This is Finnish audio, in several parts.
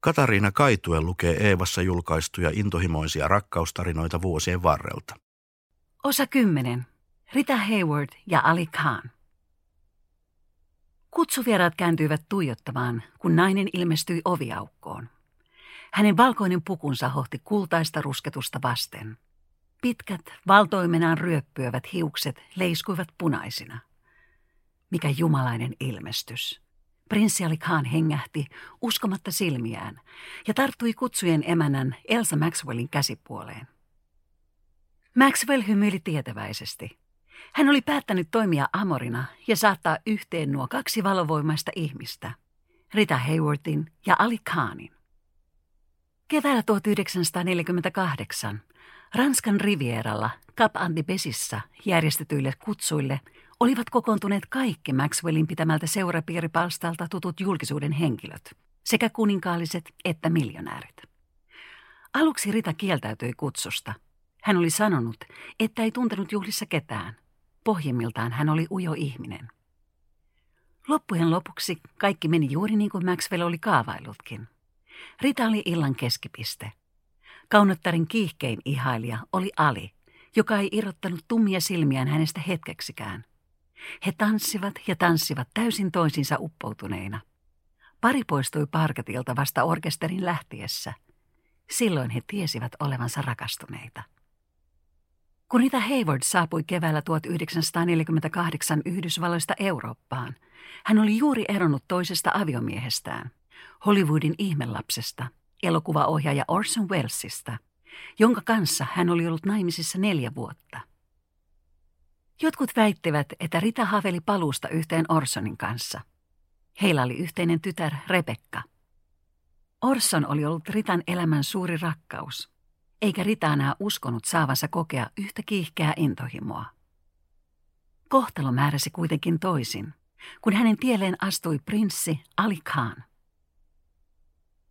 Katariina Kaitue lukee Eevassa julkaistuja intohimoisia rakkaustarinoita vuosien varrelta. Osa 10. Rita Hayward ja Ali Khan. Kutsuvieraat kääntyivät tuijottamaan, kun nainen ilmestyi oviaukkoon. Hänen valkoinen pukunsa hohti kultaista rusketusta vasten. Pitkät, valtoimenaan ryöppyövät hiukset leiskuivat punaisina. Mikä jumalainen ilmestys. Prinssi Ali Khan hengähti uskomatta silmiään ja tarttui kutsujen emänän Elsa Maxwellin käsipuoleen. Maxwell hymyili tietäväisesti. Hän oli päättänyt toimia amorina ja saattaa yhteen nuo kaksi valovoimaista ihmistä, Rita Haywardin ja Ali Khanin. Keväällä 1948 Ranskan rivieralla Cap Antibesissa järjestetyille kutsuille olivat kokoontuneet kaikki Maxwellin pitämältä seurapiiripalstalta tutut julkisuuden henkilöt, sekä kuninkaalliset että miljonäärit. Aluksi Rita kieltäytyi kutsusta. Hän oli sanonut, että ei tuntenut juhlissa ketään. Pohjimmiltaan hän oli ujo ihminen. Loppujen lopuksi kaikki meni juuri niin kuin Maxwell oli kaavaillutkin. Rita oli illan keskipiste. Kaunottarin kiihkein ihailija oli Ali, joka ei irrottanut tummia silmiään hänestä hetkeksikään. He tanssivat ja tanssivat täysin toisinsa uppoutuneina. Pari poistui parketilta vasta orkesterin lähtiessä. Silloin he tiesivät olevansa rakastuneita. Kun Rita Hayward saapui keväällä 1948 Yhdysvalloista Eurooppaan, hän oli juuri eronnut toisesta aviomiehestään, Hollywoodin ihmelapsesta, elokuvaohjaaja Orson Wellesista, jonka kanssa hän oli ollut naimisissa neljä vuotta. Jotkut väittivät, että Rita haveli paluusta yhteen Orsonin kanssa. Heillä oli yhteinen tytär Rebekka. Orson oli ollut Ritan elämän suuri rakkaus, eikä Rita enää uskonut saavansa kokea yhtä kiihkeää intohimoa. Kohtalo määräsi kuitenkin toisin, kun hänen tielleen astui prinssi Ali Khan.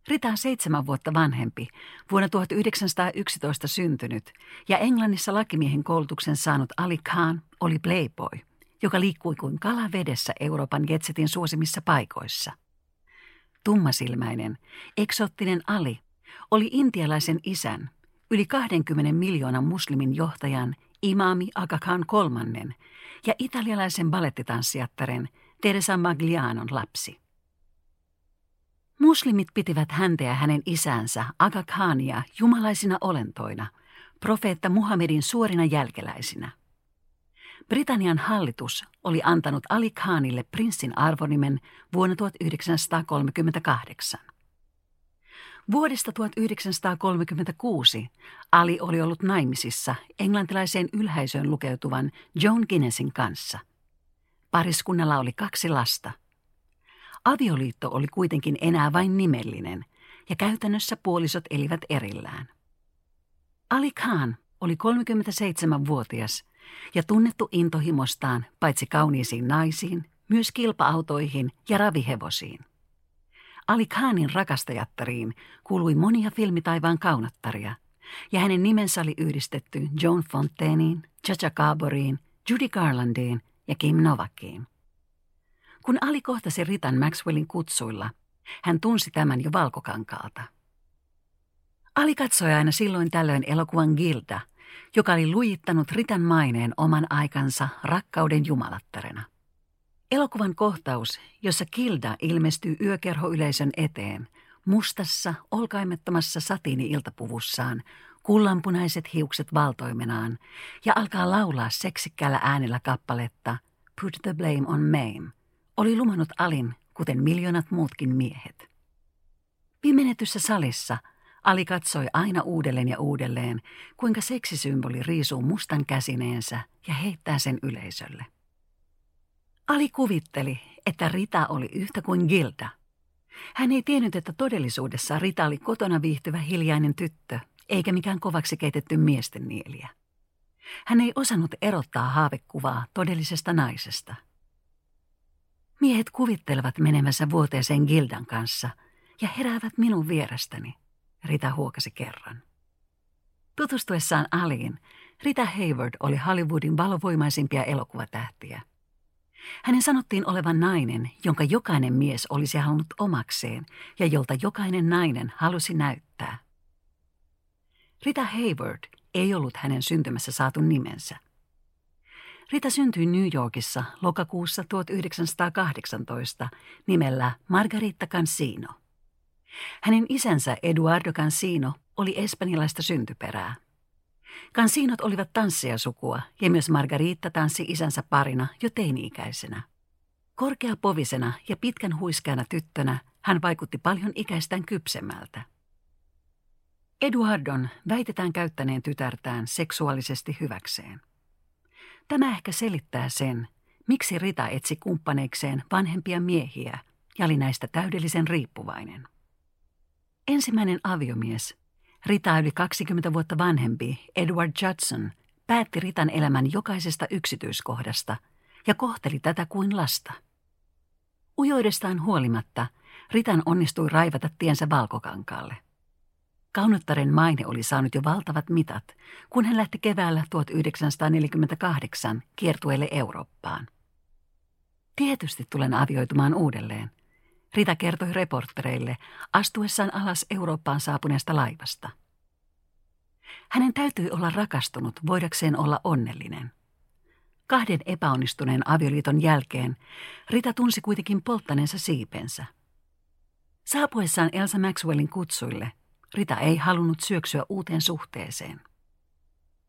Rita on seitsemän vuotta vanhempi, vuonna 1911 syntynyt ja Englannissa lakimiehen koulutuksen saanut Ali Khan oli playboy, joka liikkui kuin kala vedessä Euroopan jetsetin suosimissa paikoissa. Tummasilmäinen, eksottinen Ali oli intialaisen isän, yli 20 miljoonan muslimin johtajan Imami Aga Khan kolmannen ja italialaisen balettitanssijattaren Teresa Maglianon lapsi. Muslimit pitivät häntä ja hänen isänsä Aga Khania jumalaisina olentoina, profeetta Muhammedin suorina jälkeläisinä. Britannian hallitus oli antanut Ali Khanille prinssin arvonimen vuonna 1938. Vuodesta 1936 Ali oli ollut naimisissa englantilaiseen ylhäisöön lukeutuvan John Guinnessin kanssa. Pariskunnalla oli kaksi lasta. Avioliitto oli kuitenkin enää vain nimellinen, ja käytännössä puolisot elivät erillään. Ali Khan oli 37-vuotias ja tunnettu intohimostaan paitsi kauniisiin naisiin, myös kilpa-autoihin ja ravihevosiin. Ali Khanin rakastajattariin kuului monia filmitaivaan kaunattaria, ja hänen nimensä oli yhdistetty Joan Fontaineen, Chacha Gaboriin, Judy Garlandiin ja Kim Novakiin. Kun Ali kohtasi Ritan Maxwellin kutsuilla, hän tunsi tämän jo valkokankaalta. Ali katsoi aina silloin tällöin elokuvan Gilda, joka oli lujittanut Ritan maineen oman aikansa rakkauden jumalattarena. Elokuvan kohtaus, jossa Gilda ilmestyy yökerhoyleisön eteen, mustassa, olkaimettomassa satiini-iltapuvussaan, kullanpunaiset hiukset valtoimenaan ja alkaa laulaa seksikkäällä äänellä kappaletta Put the blame on Mame – oli lumannut Alin, kuten miljoonat muutkin miehet. Pimenetyssä salissa Ali katsoi aina uudelleen ja uudelleen, kuinka seksisymboli riisuu mustan käsineensä ja heittää sen yleisölle. Ali kuvitteli, että Rita oli yhtä kuin Gilda. Hän ei tiennyt, että todellisuudessa Rita oli kotona viihtyvä hiljainen tyttö, eikä mikään kovaksi keitetty miesten nieliä. Hän ei osannut erottaa haavekuvaa todellisesta naisesta – Miehet kuvittelevat menemässä vuoteeseen Gildan kanssa ja heräävät minun vierestäni, Rita huokasi kerran. Tutustuessaan Aliin, Rita Hayward oli Hollywoodin valovoimaisimpia elokuvatähtiä. Hänen sanottiin olevan nainen, jonka jokainen mies olisi halunnut omakseen ja jolta jokainen nainen halusi näyttää. Rita Hayward ei ollut hänen syntymässä saatu nimensä. Rita syntyi New Yorkissa lokakuussa 1918 nimellä Margarita Cansino. Hänen isänsä Eduardo Cansino oli espanjalaista syntyperää. Kansiinot olivat tanssijasukua ja myös Margarita tanssi isänsä parina jo teini-ikäisenä. Korkeapovisena ja pitkän huiskeana tyttönä hän vaikutti paljon ikäistään kypsemmältä. Eduardon väitetään käyttäneen tytärtään seksuaalisesti hyväkseen. Tämä ehkä selittää sen, miksi Rita etsi kumppaneikseen vanhempia miehiä ja oli näistä täydellisen riippuvainen. Ensimmäinen aviomies, Rita yli 20 vuotta vanhempi, Edward Judson, päätti Ritan elämän jokaisesta yksityiskohdasta ja kohteli tätä kuin lasta. Ujoidestaan huolimatta Ritan onnistui raivata tiensä valkokankaalle. Kaunottaren maine oli saanut jo valtavat mitat, kun hän lähti keväällä 1948 kiertueelle Eurooppaan. Tietysti tulen avioitumaan uudelleen, Rita kertoi reportereille astuessaan alas Eurooppaan saapuneesta laivasta. Hänen täytyi olla rakastunut voidakseen olla onnellinen. Kahden epäonnistuneen avioliiton jälkeen Rita tunsi kuitenkin polttaneensa siipensä. Saapuessaan Elsa Maxwellin kutsuille Rita ei halunnut syöksyä uuteen suhteeseen.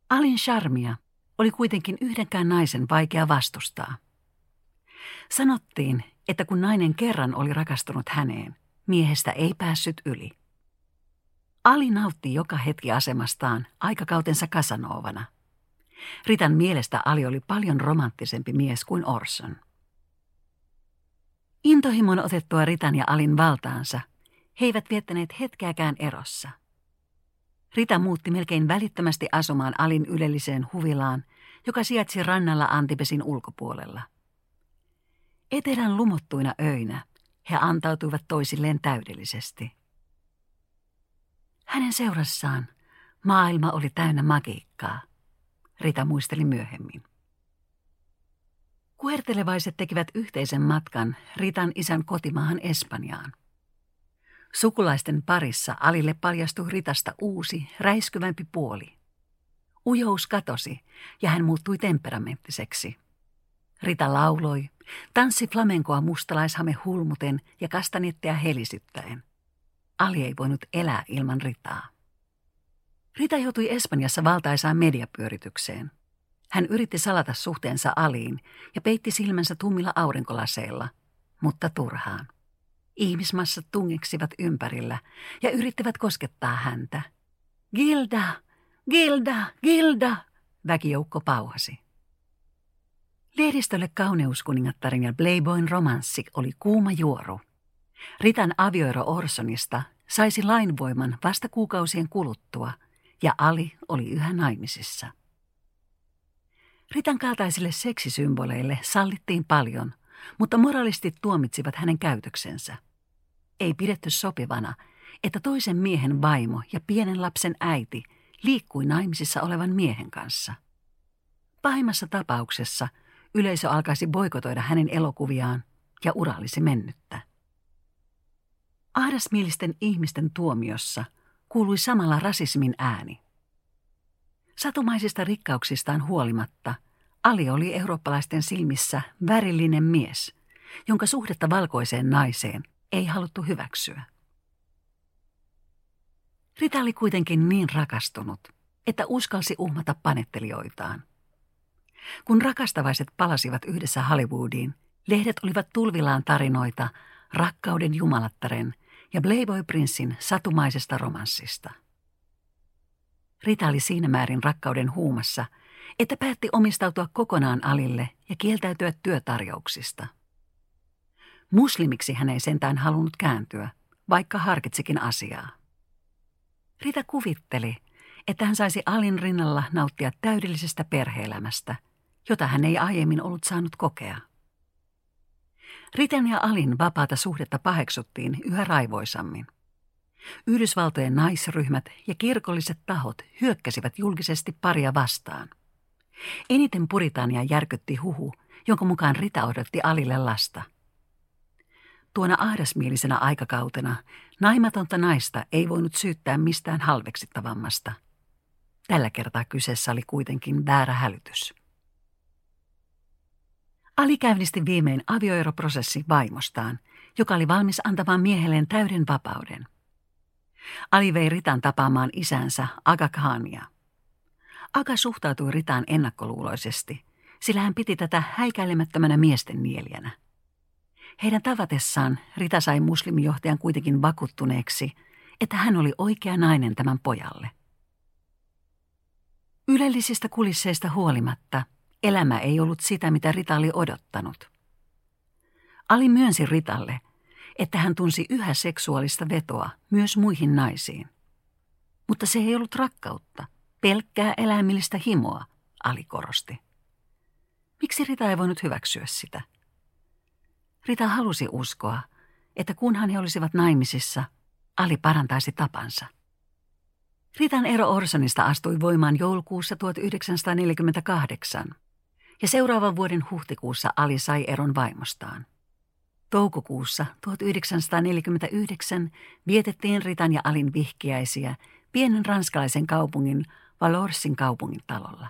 Alin charmia oli kuitenkin yhdenkään naisen vaikea vastustaa. Sanottiin, että kun nainen kerran oli rakastunut häneen, miehestä ei päässyt yli. Ali nautti joka hetki asemastaan aikakautensa Kasanovana. Ritan mielestä Ali oli paljon romanttisempi mies kuin Orson. Intohimon otettua Ritan ja Alin valtaansa, he eivät viettäneet hetkeäkään erossa. Rita muutti melkein välittömästi asumaan Alin ylelliseen huvilaan, joka sijaitsi rannalla Antipesin ulkopuolella. Etelän lumottuina öinä he antautuivat toisilleen täydellisesti. Hänen seurassaan maailma oli täynnä magiikkaa, Rita muisteli myöhemmin. Kuertelevaiset tekivät yhteisen matkan Ritan isän kotimaahan Espanjaan. Sukulaisten parissa Alille paljastui Ritasta uusi, räiskyvämpi puoli. Ujous katosi ja hän muuttui temperamenttiseksi. Rita lauloi, tanssi flamenkoa mustalaishame hulmuten ja kastanetteja helisyttäen. Ali ei voinut elää ilman Ritaa. Rita joutui Espanjassa valtaisaan mediapyöritykseen. Hän yritti salata suhteensa Aliin ja peitti silmänsä tummilla aurinkolaseilla, mutta turhaan. Ihmismassat tungeksivat ympärillä ja yrittivät koskettaa häntä. Gilda! Gilda! Gilda! Väkijoukko pauhasi. Lehdistölle kauneuskuningattaren ja Playboyn romanssi oli kuuma juoru. Ritan avioero Orsonista saisi lainvoiman vasta kuukausien kuluttua, ja Ali oli yhä naimisissa. Ritan kaltaisille seksisymboleille sallittiin paljon, mutta moralistit tuomitsivat hänen käytöksensä. Ei pidetty sopivana, että toisen miehen vaimo ja pienen lapsen äiti liikkui naimisissa olevan miehen kanssa. Pahimmassa tapauksessa – Yleisö alkaisi boikotoida hänen elokuviaan ja ura olisi mennyttä. Ahdasmielisten ihmisten tuomiossa kuului samalla rasismin ääni. Satumaisista rikkauksistaan huolimatta Ali oli eurooppalaisten silmissä värillinen mies, jonka suhdetta valkoiseen naiseen ei haluttu hyväksyä. Rita oli kuitenkin niin rakastunut, että uskalsi uhmata panettelijoitaan. Kun rakastavaiset palasivat yhdessä Hollywoodiin, lehdet olivat tulvillaan tarinoita rakkauden jumalattaren ja Playboy Princein satumaisesta romanssista. Rita oli siinä määrin rakkauden huumassa, että päätti omistautua kokonaan Alille ja kieltäytyä työtarjouksista. Muslimiksi hän ei sentään halunnut kääntyä, vaikka harkitsikin asiaa. Rita kuvitteli, että hän saisi Alin rinnalla nauttia täydellisestä perheelämästä – jota hän ei aiemmin ollut saanut kokea. Riten ja Alin vapaata suhdetta paheksuttiin yhä raivoisammin. Yhdysvaltojen naisryhmät ja kirkolliset tahot hyökkäsivät julkisesti paria vastaan. Eniten Puritania järkytti huhu, jonka mukaan Rita odotti Alille lasta. Tuona ahdasmielisenä aikakautena naimatonta naista ei voinut syyttää mistään halveksittavammasta. Tällä kertaa kyseessä oli kuitenkin väärä hälytys. Ali käynnisti viimein avioeroprosessi vaimostaan, joka oli valmis antamaan miehelleen täyden vapauden. Ali vei Ritan tapaamaan isänsä Aga Khania. Aga suhtautui Ritaan ennakkoluuloisesti, sillä hän piti tätä häikäilemättömänä miesten nieljänä. Heidän tavatessaan Rita sai muslimijohtajan kuitenkin vakuuttuneeksi, että hän oli oikea nainen tämän pojalle. Ylellisistä kulisseista huolimatta elämä ei ollut sitä, mitä Rita oli odottanut. Ali myönsi Ritalle, että hän tunsi yhä seksuaalista vetoa myös muihin naisiin. Mutta se ei ollut rakkautta, pelkkää eläimellistä himoa, Ali korosti. Miksi Rita ei voinut hyväksyä sitä? Rita halusi uskoa, että kunhan he olisivat naimisissa, Ali parantaisi tapansa. Ritan ero Orsonista astui voimaan joulukuussa 1948, ja seuraavan vuoden huhtikuussa Ali sai eron vaimostaan. Toukokuussa 1949 vietettiin Ritan ja Alin vihkiäisiä pienen ranskalaisen kaupungin Valorsin kaupungin talolla.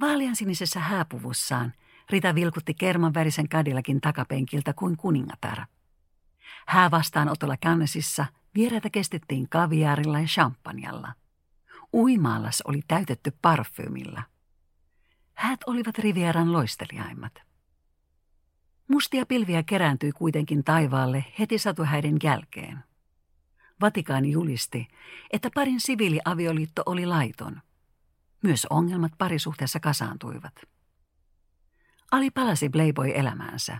Vaaleansinisessä hääpuvussaan Rita vilkutti kermanvärisen kadillakin takapenkiltä kuin kuningatar. Hää vastaanotolla Cannesissa vieraita kestettiin kaviaarilla ja champanjalla. Uimaalas oli täytetty parfyymilla. Häät olivat Rivieran loisteliaimmat. Mustia pilviä kerääntyi kuitenkin taivaalle heti satuhäiden jälkeen. Vatikaani julisti, että parin siviiliavioliitto oli laiton. Myös ongelmat parisuhteessa kasaantuivat. Ali palasi Playboy-elämäänsä.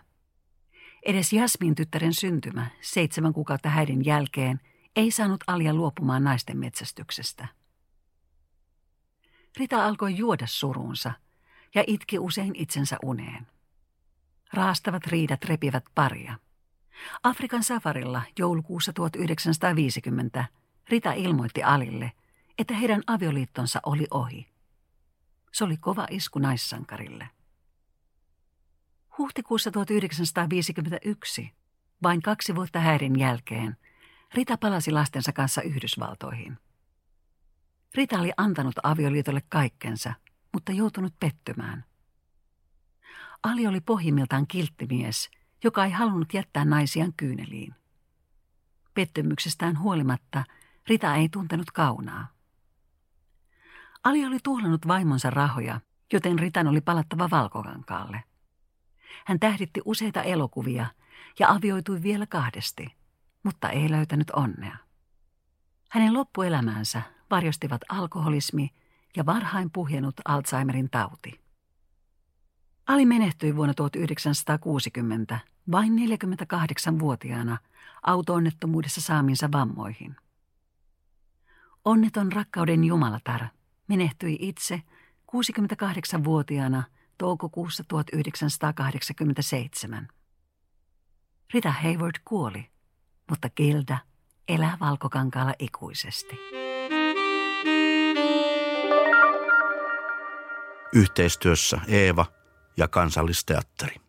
Edes Jasmin tyttären syntymä seitsemän kuukautta häiden jälkeen ei saanut Alia luopumaan naisten metsästyksestä. Rita alkoi juoda surunsa ja itki usein itsensä uneen. Raastavat riidat repivät paria. Afrikan safarilla joulukuussa 1950 Rita ilmoitti Alille, että heidän avioliittonsa oli ohi. Se oli kova isku naissankarille. Huhtikuussa 1951, vain kaksi vuotta häirin jälkeen, Rita palasi lastensa kanssa Yhdysvaltoihin. Rita oli antanut avioliitolle kaikkensa, mutta joutunut pettymään. Ali oli pohjimmiltaan kilttimies, joka ei halunnut jättää naisiaan kyyneliin. Pettymyksestään huolimatta Rita ei tuntenut kaunaa. Ali oli tuhlannut vaimonsa rahoja, joten Ritan oli palattava valkokankaalle. Hän tähditti useita elokuvia ja avioitui vielä kahdesti, mutta ei löytänyt onnea. Hänen loppuelämäänsä varjostivat alkoholismi ja varhain puhjennut Alzheimerin tauti. Ali menehtyi vuonna 1960 vain 48-vuotiaana autoonnettomuudessa saaminsa vammoihin. Onneton rakkauden jumalatar menehtyi itse 68-vuotiaana toukokuussa 1987. Rita Hayward kuoli, mutta Gilda elää valkokankaalla ikuisesti. Yhteistyössä Eeva ja Kansallisteatteri.